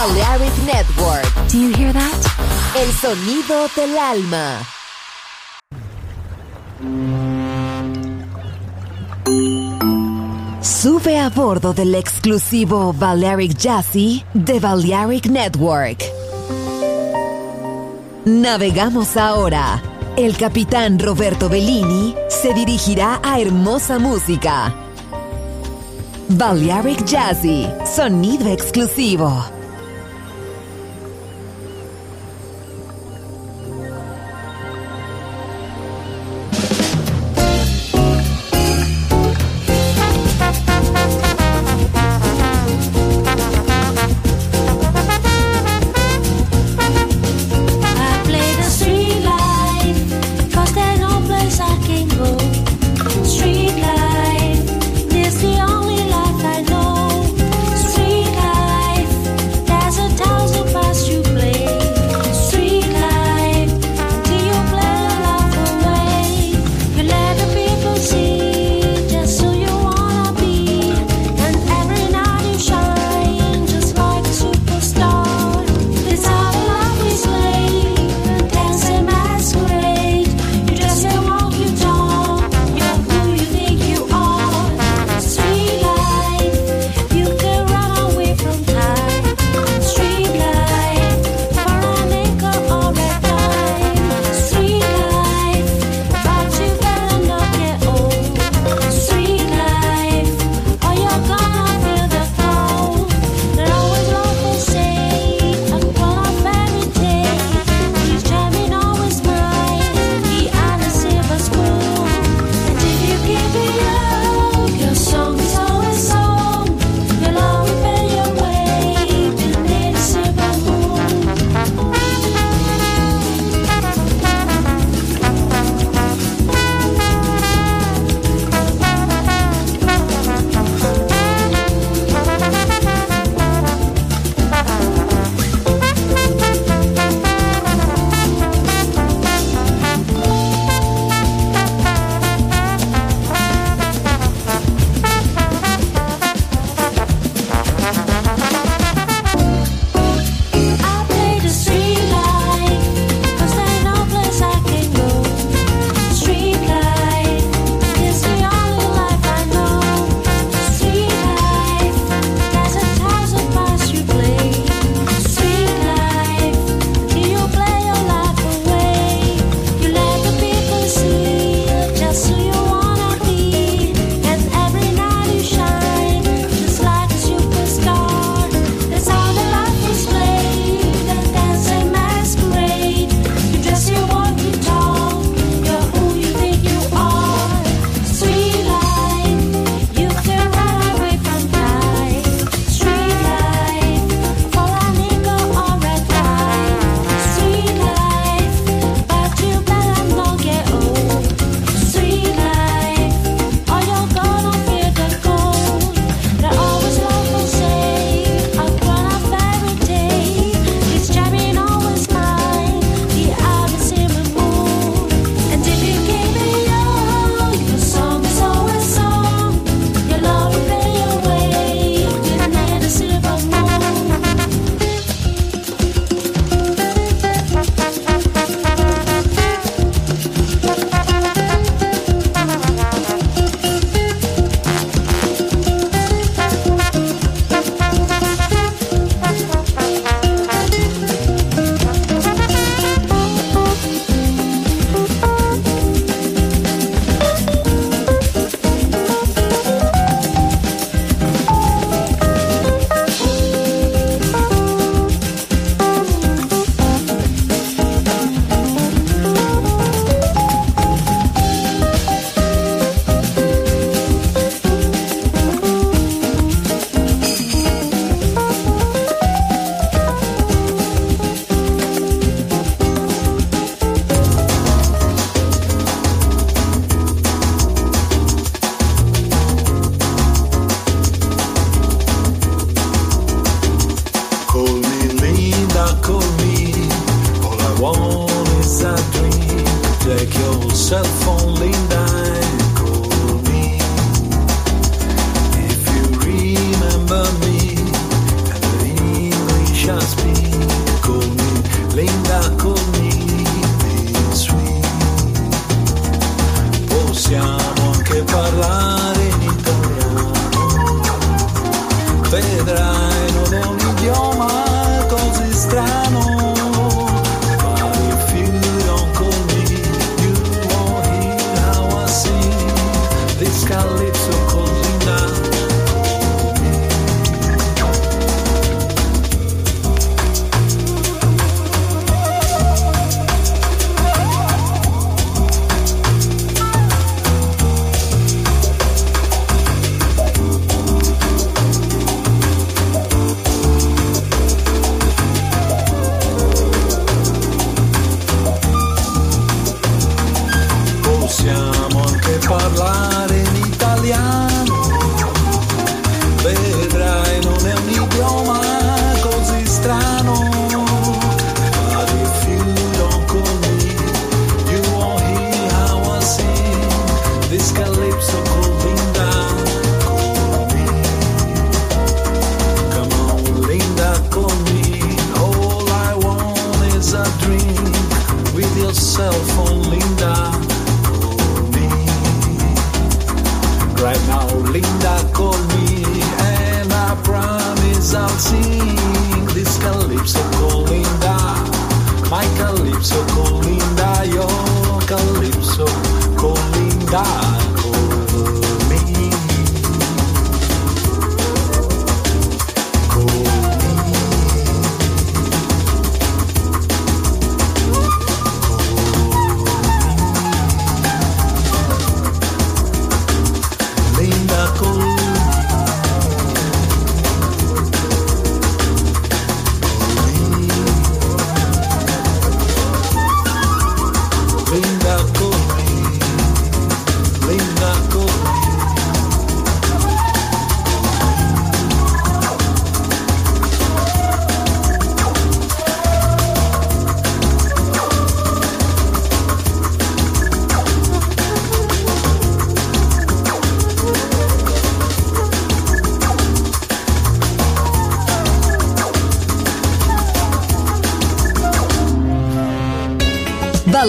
Balearic Network. Do you hear that? El sonido del alma. Sube a bordo del exclusivo Balearic Jazzy de Balearic Network. Navegamos ahora. El capitán Roberto Bellini se dirigirá a hermosa música. Balearic Jazzy, sonido exclusivo.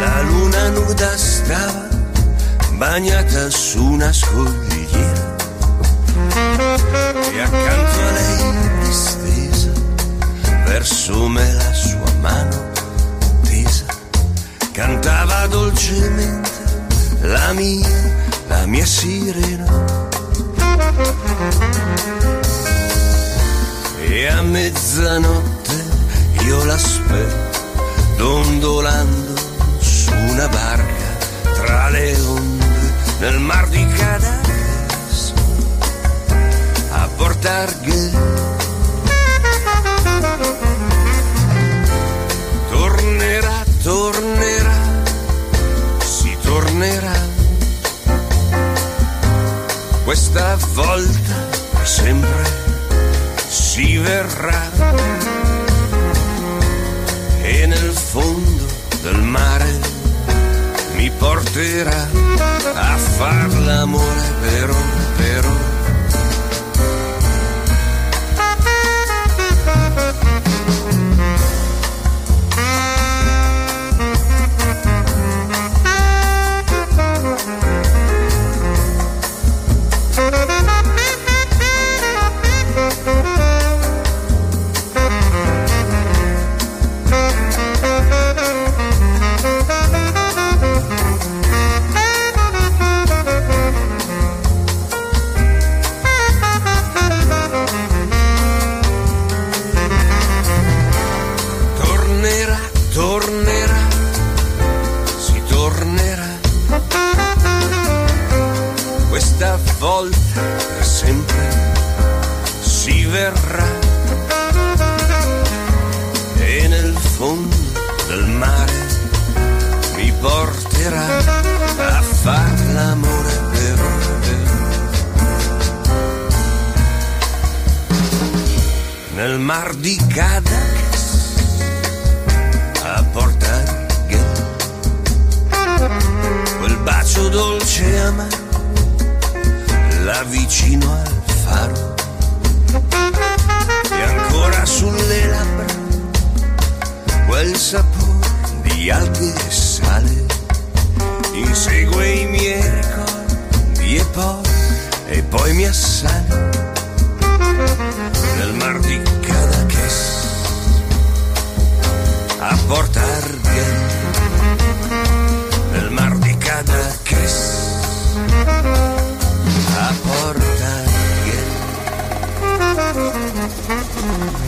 La luna nuda stava bagnata su una scogliera e accanto a lei distesa verso me la sua mano tesa cantava dolcemente la mia, la mia sirena. E a mezzanotte io l'aspetto dondolando su una barca tra le onde nel mar di Canas a portarghe tornerà, tornerà, si tornerà. Questa volta sempre si verrà fondo del mare mi porterà a far l'amore per ora Questa volta per sempre si verrà. E nel fondo del mare mi porterà a far l'amore per per- Nel mar di Cadaqués a Porta quel bacio dolce amaro là vicino al faro. E ancora sulle labbra quel sapore di alghe e sale. Insegue i miei ricordi e poi e poi mi assale nel mar di Cadaqués. A Porta Argel Thank you.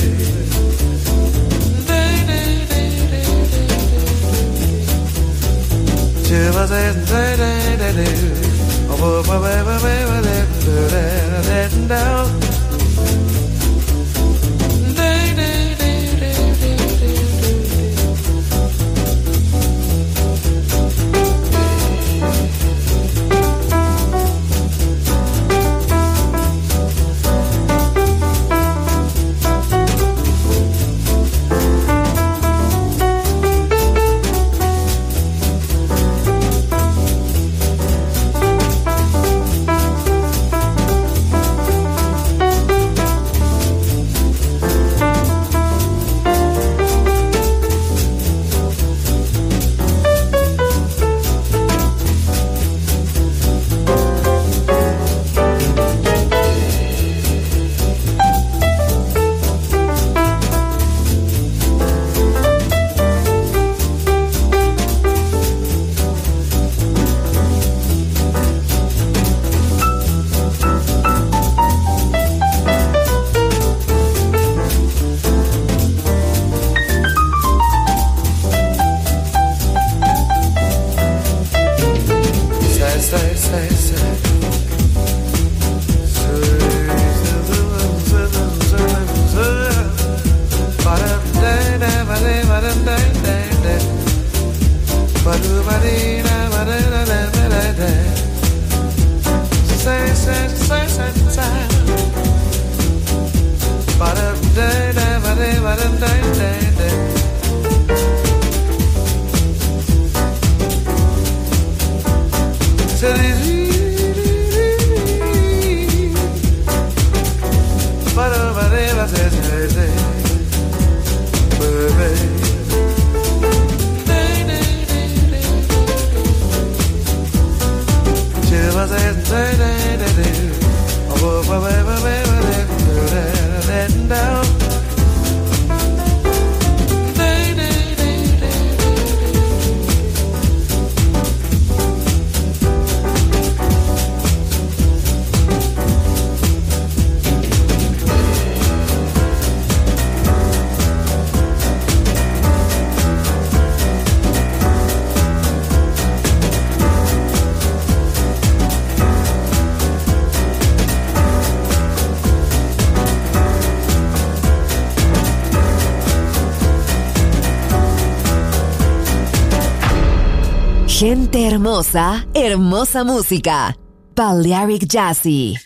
say hermosa, hermosa música. Balearic Jazzy.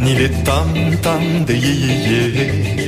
Ni les tam-tam des yé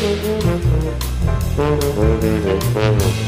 Thank you.